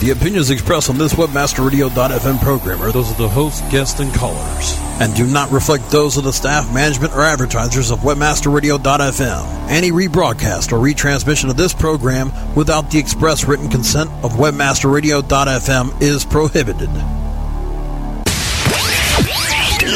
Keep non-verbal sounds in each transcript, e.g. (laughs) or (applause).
The opinions expressed on this WebmasterRadio.fm program are those of the host, guests, and callers, and do not reflect those of the staff, management, or advertisers of WebmasterRadio.fm. Any rebroadcast or retransmission of this program without the express written consent of WebmasterRadio.fm is prohibited.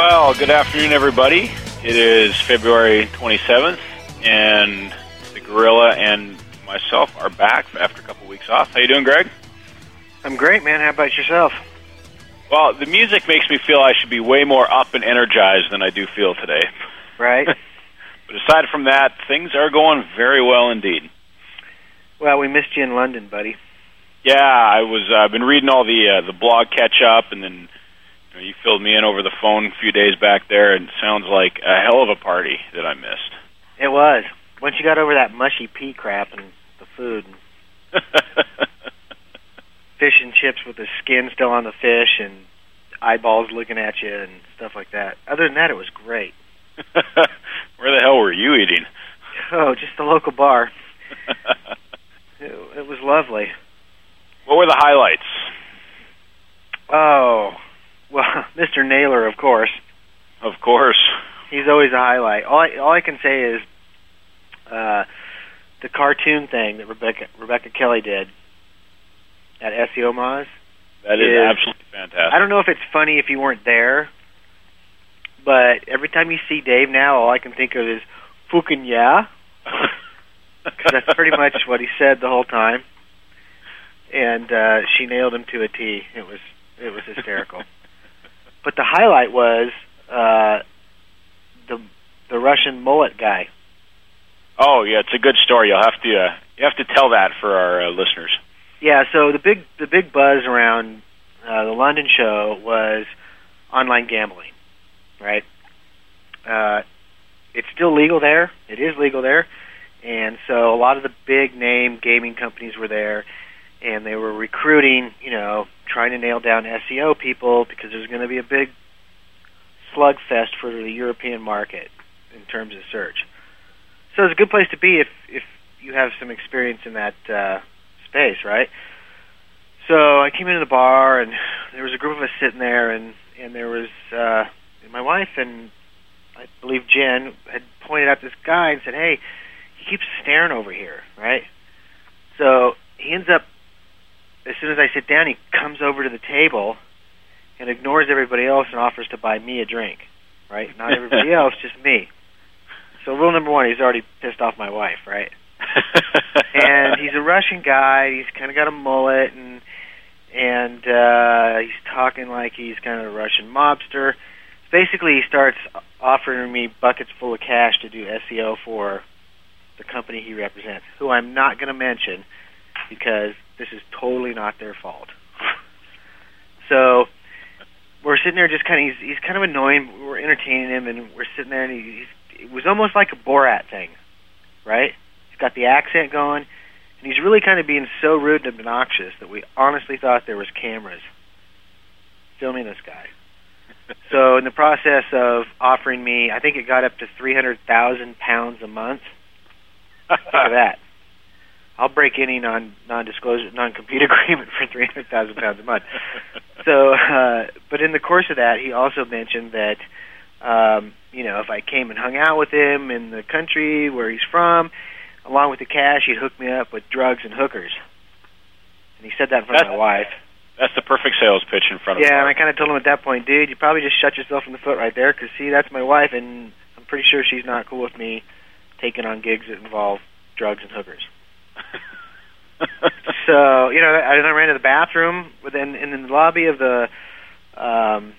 Well, good afternoon, everybody. It is February 27th, and the Gorilla and myself are back after a couple weeks off. How you doing, Greg? I'm great, man. How about yourself? Well, the music makes me feel I should be way more up and energized than I do feel today. Right. (laughs) but aside from that, things are going very well indeed. Well, we missed you in London, buddy. Yeah, I was. Uh, I've been reading all the uh, the blog catch up, and then you, know, you filled me in over the phone a few days back there, and it sounds like a hell of a party that I missed. It was. Once you got over that mushy pea crap and the food, and (laughs) fish and chips with the skin still on the fish, and eyeballs looking at you, and stuff like that. Other than that, it was great. (laughs) Where the hell were you eating? Oh, just the local bar. (laughs) it, it was lovely. What were the highlights? Oh, well, Mr. Naylor, of course. Of course. He's always a highlight. All I, all I can say is uh, the cartoon thing that Rebecca Rebecca Kelley did at SEO Moz. That is, is absolutely fantastic. I don't know if it's funny if you weren't there, but every time you see Dave now, all I can think of is "fucking yeah," (laughs) because that's pretty much what he said the whole time. And uh, she nailed him to a T. It was it was hysterical. But the highlight was uh, the the Russian mullet guy. Oh yeah, it's a good story. You'll have to uh, you have to tell that for our uh, listeners. Yeah, so the big the big buzz around uh, the London show was online gambling, right? Uh, it's still legal there. It is legal there, and so a lot of the big name gaming companies were there, and they were recruiting, you know, trying to nail down SEO people because there's going to be a big slugfest for the European market in terms of search. So it's a good place to be if if you have some experience in that uh, space, right? So I came into the bar and there was a group of us sitting there, and and there was uh, my wife and I believe Jen had pointed out this guy and said, "Hey, he keeps staring over here, right?" So he ends up as soon as I sit down, he comes over to the table and ignores everybody else and offers to buy me a drink. Right? Not everybody (laughs) else, just me. So rule number one, he's already pissed off my wife, right? (laughs) and he's a Russian guy. He's kind of got a mullet, and and uh, he's talking like he's kind of a Russian mobster. Basically, he starts offering me buckets full of cash to do SEO for the company he represents, who I'm not going to mention because this is totally not their fault. (laughs) so we're sitting there, just kind of he's, he's kind of annoying. We're entertaining him, and we're sitting there, and he's it was almost like a Borat thing, right? He's got the accent going, and he's really kind of being so rude and obnoxious that we honestly thought there was cameras filming this guy. (laughs) so in the process of offering me, I think it got up to three hundred thousand pounds a month. Of that. I'll break any non non-disclosure non-compete (laughs) agreement for three hundred thousand pounds a month. (laughs) So, uh, but in the course of that, he also mentioned that um, you know if I came and hung out with him in the country where he's from, along with the cash, he'd hook me up with drugs and hookers. And he said that in front of my wife. That's the perfect sales pitch in front of. Yeah, and I kind of told him at that point, dude, you probably just shut yourself in the foot right there, because see, that's my wife, and I'm pretty sure she's not cool with me taking on gigs that involve drugs and hookers. (laughs) so you know, I, I ran to the bathroom, within in the lobby of the um,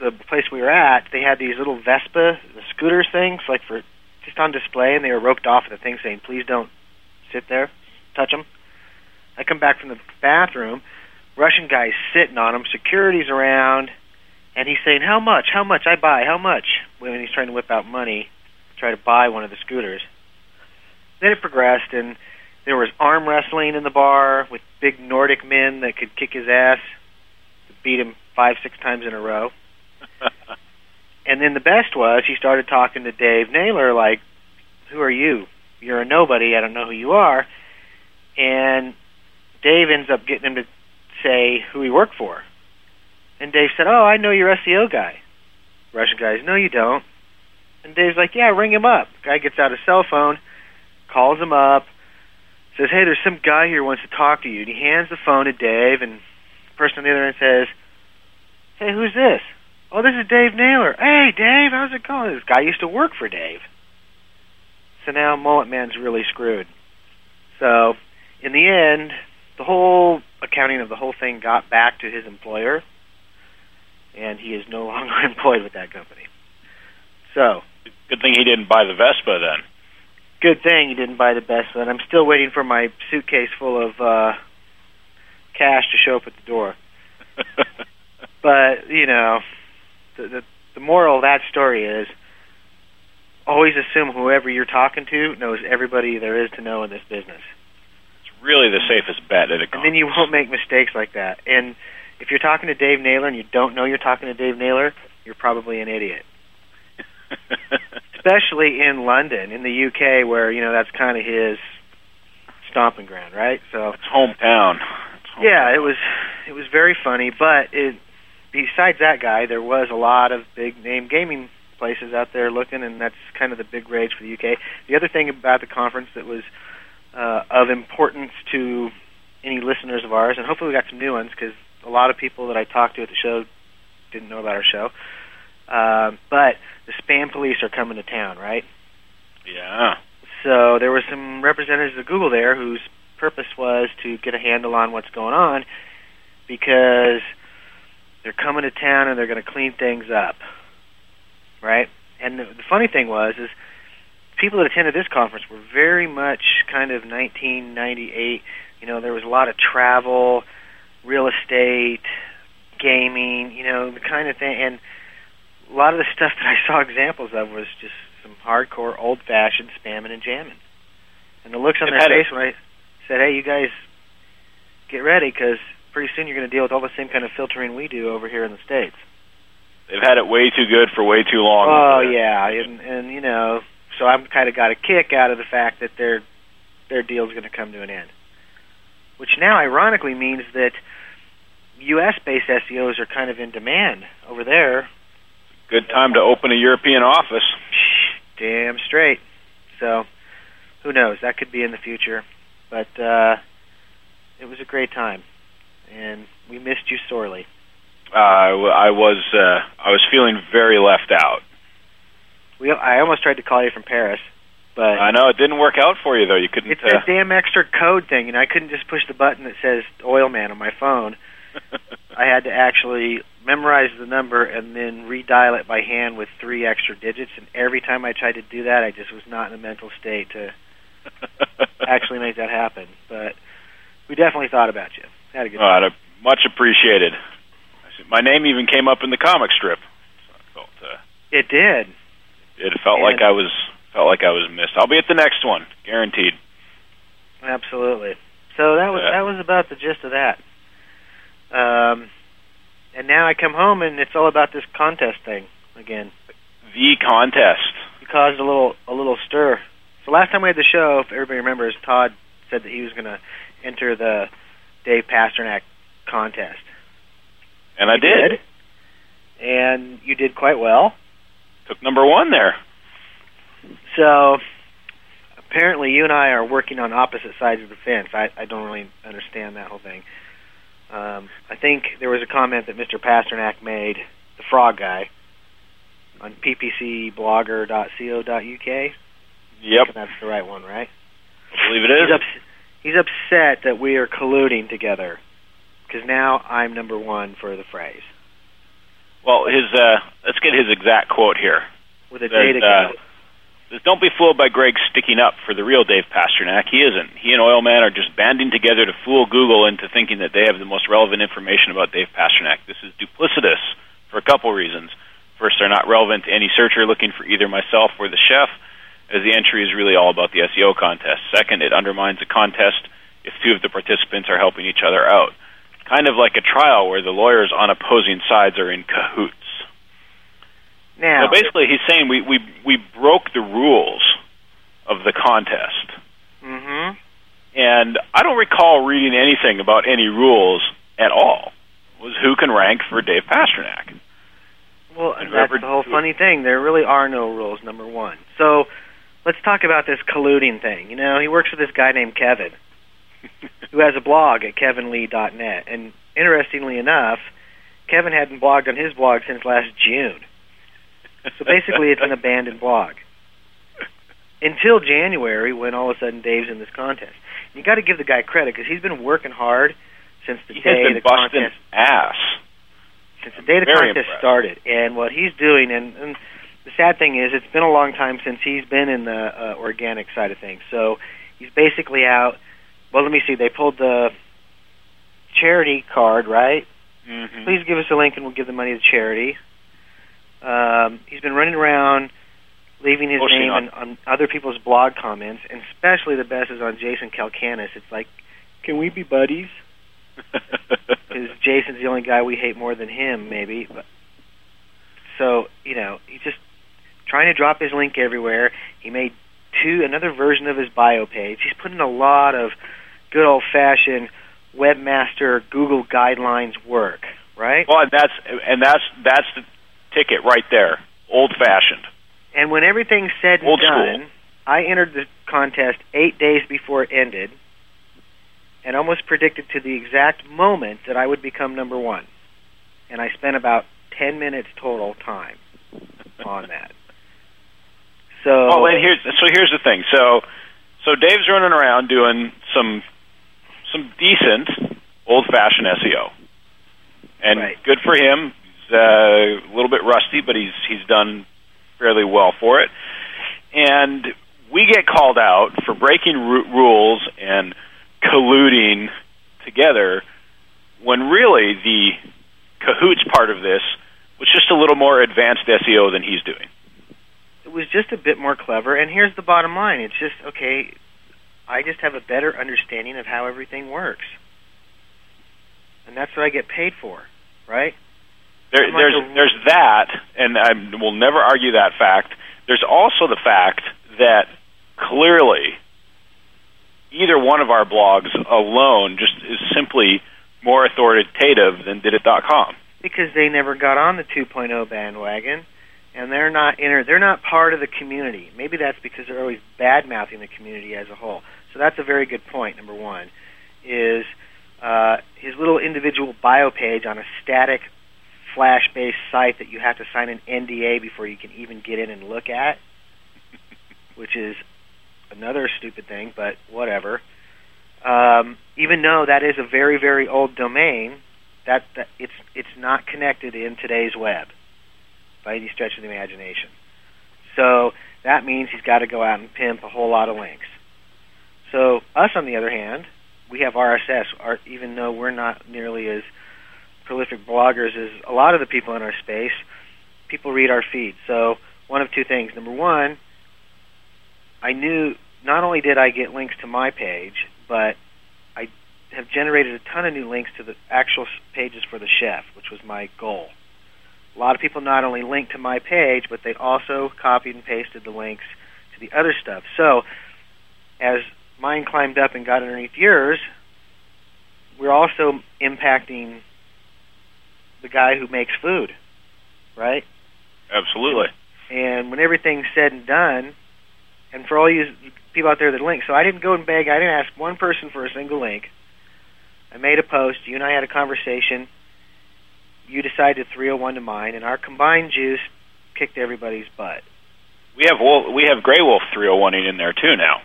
the place we were at, they had these little Vespa, the scooters things, like for just on display, and they were roped off at the thing saying, "Please don't sit there, touch them." I come back from the bathroom, Russian guy's sitting on them, security's around, and he's saying, "How much? How much? I buy. How much?" When he's trying to whip out money, try to buy one of the scooters. Then it progressed, and there was arm wrestling in the bar with big Nordic men that could kick his ass, beat him five, six times in a row. (laughs) and then the best was he started talking to Dave Naylor, like, "Who are you? You're a nobody. I don't know who you are." And Dave ends up getting him to say who he worked for. And Dave said, "Oh, I know your SEO guy." Russian guys, "No, you don't." And Dave's like, "Yeah, ring him up." Guy gets out a cell phone, calls him up, says, "Hey, there's some guy here wants to talk to you." And he hands the phone to Dave, and the person on the other end says, "Hey, who's this?" "Oh, this is Dave Naylor." "Hey, Dave, how's it going?" This guy used to work for Dave. So now Mullet Man's really screwed. So, in the end, the whole accounting of the whole thing got back to his employer, and he is no (laughs) longer employed with that company. So, good thing he didn't buy the Vespa then. Good thing you didn't buy the best one. I'm still waiting for my suitcase full of uh, cash to show up at the door. (laughs) but you know, the, the the moral of that story is always assume whoever you're talking to knows everybody there is to know in this business It's really the safest bet at a conference. And then you won't make mistakes like that. And if you're talking to Dave Naylor and you don't know you're talking to Dave Naylor, you're probably an idiot. (laughs) Especially in London, in the UK, where you know that's kind of his stomping ground, right? So it's hometown. It's hometown. Yeah, it was it was very funny, but it besides that guy, there was a lot of big name gaming places out there looking, and that's kind of the big rage for the UK. The other thing about the conference that was uh, of importance to any listeners of ours, and hopefully we got some new ones because a lot of people that I talked to at the show didn't know about our show. Uh, Uh, but the spam police are coming to town, right? Yeah. So there were some representatives of Google there whose purpose was to get a handle on what's going on because they're coming to town and they're going to clean things up, right? And the, the funny thing was is people that attended this conference were very much kind of 1998. You know, there was a lot of travel, real estate, gaming, you know, the kind of thing. And a lot of the stuff that I saw examples of was just some hardcore, old-fashioned spamming and jamming. And the looks on their face when I said, "Hey, you guys, get ready because pretty soon you're going to deal with all the same kind of filtering we do over here in the states." They've had it way too good for way too long. Oh yeah, and and you know so I've kind of got a kick out of the fact that their their deal is going to come to an end. Which now, ironically, means that U.S.-based SEOs are kind of in demand over there. Good time to open a European office. Damn straight. So, who knows? That could be in the future. But uh, it was a great time, and we missed you sorely. Uh, I was uh, I was feeling very left out. We I almost tried to call you from Paris, but I know it didn't work out for you though. You couldn't. It's uh, that damn extra code thing, and I couldn't just push the button that says Oilman on my phone. (laughs) I had to actually memorize the number and then redial it by hand with three extra digits. And every time I tried to do that, I just was not in a mental state to (laughs) actually make that happen. But we definitely thought about you. Had a good. Oh, time. much appreciated. My name even came up in the comic strip. So I felt, uh, it did it felt and like I was felt like I was missed. I'll be at the next one, guaranteed. Absolutely. So that was that was about the gist of that. Um, and now I come home and it's all about this contest thing again. The contest. You caused a little a little stir. So last time we had the show, if everybody remembers, Todd said that he was going to enter the Dave Pasternack contest. And I did. did. And you did quite well took number one there. So apparently, you and I are working on opposite sides of the fence. I, I don't really understand that whole thing. Um, I think there was a comment that Mr. Pasternack made, the frog guy, on ppcblogger.co.uk. Yep, that's the right one, right? I believe it is. He's, ups- he's upset that we are colluding together because now I'm number one for the phrase. Well, his uh, let's get his exact quote here. with a day uh, Don't be fooled by Greg sticking up for the real Dave Pasternack. He isn't. He and Oilman are just banding together to fool Google into thinking that they have the most relevant information about Dave Pasternack. This is duplicitous for a couple reasons. First, they're not relevant to any searcher looking for either myself or the chef, as the entry is really all about the SEO contest. Second, it undermines the contest if two of the participants are helping each other out. Kind of like a trial where the lawyers on opposing sides are in cahoots. Now, So basically, he's saying we, we, we broke the rules of the contest. Mm-hmm. And I don't recall reading anything about any rules at all. It was who can rank for Dave Pasternack? Well, And that's the whole funny thing. There really are no rules. Number one. So, let's talk about this colluding thing. You know, he works with this guy named Kevin, (laughs) who has a blog at kevinlee.net. And interestingly enough, Kevin hadn't blogged on his blog since last June. So basically, it's an abandoned blog until January, when all of a sudden Dave's in this contest. You got to give the guy credit because he's been working hard since the He has day been the busting contest ass. since the day the contest impressed. started. And what he's doing, and, and the sad thing is, it's been a long time since he's been in the uh, organic side of things. So he's basically out. Well, let me see. They pulled the charity card, right? Mm-hmm. Please give us a link, and we'll give the money to charity. Um, he's been running around, leaving his Posting name on- on, on other people's blog comments, and especially the best is on Jason Calacanis. It's like, can we be buddies? (laughs) (laughs) because Jason's the only guy we hate more than him, maybe. But so you know, he's just trying to drop his link everywhere. He made two another version of his bio page. He's putting a lot of good old fashioned webmaster Google guidelines work, right? well, and that's and that's that's the ticket right there. Old fashioned. And when everything's said and Old school. done, I entered the contest eight days before it ended, and almost predicted to the exact moment that I would become number one. And I spent about ten minutes total time on that. So Oh, and here's so here's the thing. So so Dave's running around doing some some decent old fashioned SEO, and Right. good for him. Uh, a little bit rusty, but he's he's done fairly well for it. And we get called out for breaking ru- rules and colluding together, when really the cahoots part of this was just a little more advanced SEO than he's doing. it was just a bit more clever. And here's the bottom line: it's just okay. I just have a better understanding of how everything works, and that's what I get paid for, right? There, there's there's that, and I will never argue that fact. There's also the fact that clearly either one of our blogs alone just is simply more authoritative than didit.com. because they never got on the 2.0 bandwagon and they're not inter- they're not part of the community. Maybe that's because they're always bad mouthing the community as a whole. So that's a very good point. Number one is uh, his little individual bio page on a static flash based site that you have to sign an NDA before you can even get in and look at, (laughs) which is another stupid thing, but whatever. Um, even though that is a very very old domain, that, that it's it's not connected in today's web by any stretch of the imagination. So that means he's got to go out and pimp a whole lot of links. So us, on the other hand, we have RSS. Even though we're not nearly as prolific bloggers is a lot of the people in our space, people read our feed. So one of two things. Number one, I knew not only did I get links to my page, but I have generated a ton of new links to the actual pages for the chef, which was my goal. A lot of people not only linked to my page, but they also copied and pasted the links to the other stuff. So, as mine climbed up and got underneath yours, we're also impacting the guy who makes food, right? Absolutely. And when everything's said and done, and for all you people out there that link, so I didn't go and beg. I didn't ask one person for a single link. I made a post. You and I had a conversation. You decided 301 to mine, and our combined juice kicked everybody's butt. We have Wolf, we have Graywolf 301 in there too now.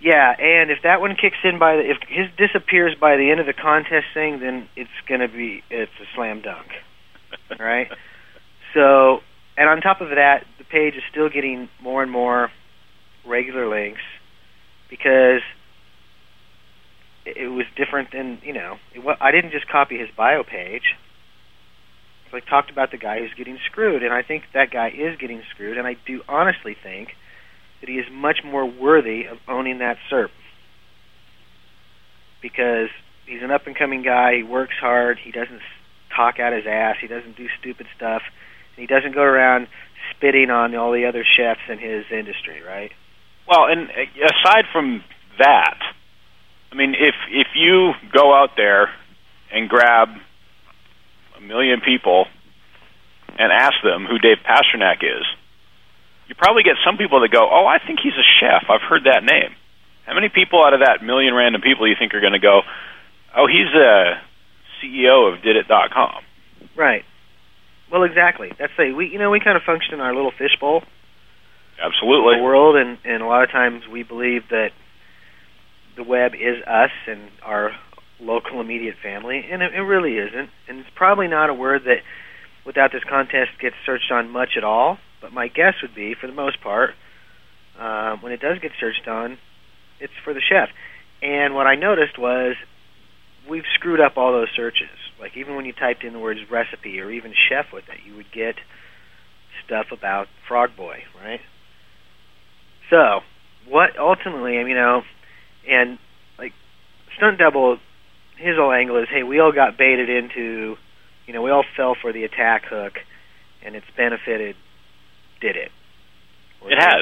Yeah, and if that one kicks in by the, if his disappears by the end of the contest thing, then it's going to be it's a slam dunk, right? (laughs) So, and on top of that, the page is still getting more and more regular links because it was different than you know. It, I didn't just copy his bio page. I talked about the guy who's getting screwed, and I think that guy is getting screwed, and I do honestly think that he is much more worthy of owning that SERP because he's an up and coming guy. He works hard. He doesn't talk out his ass. He doesn't do stupid stuff. And he doesn't go around spitting on all the other chefs in his industry, right? Well, and uh, aside from that, I mean, if if you go out there and grab a million people and ask them who Dave Pasternack is, you probably get some people that go, "Oh, I think he's a chef. I've heard that name." How many people out of that million random people you think are going to go, "Oh, he's a CEO of Didit.com"? Right. Well, exactly. That's the we you know we kind of function in our little fishbowl. Absolutely. The world, and and a lot of times we believe that the web is us and our local immediate family, and it, it really isn't. And it's probably not a word that, without this contest, gets searched on much at all. But my guess would be, for the most part, uh, when it does get searched on, it's for the chef. And what I noticed was we've screwed up all those searches. Like even when you typed in the words recipe or even chef with it, you would get stuff about Frog Boy, right? So, what ultimately, you know, and like Stunt Double, his whole angle is, hey, we all got baited into, you know, we all fell for the attack hook, and it's benefited, did it? It has.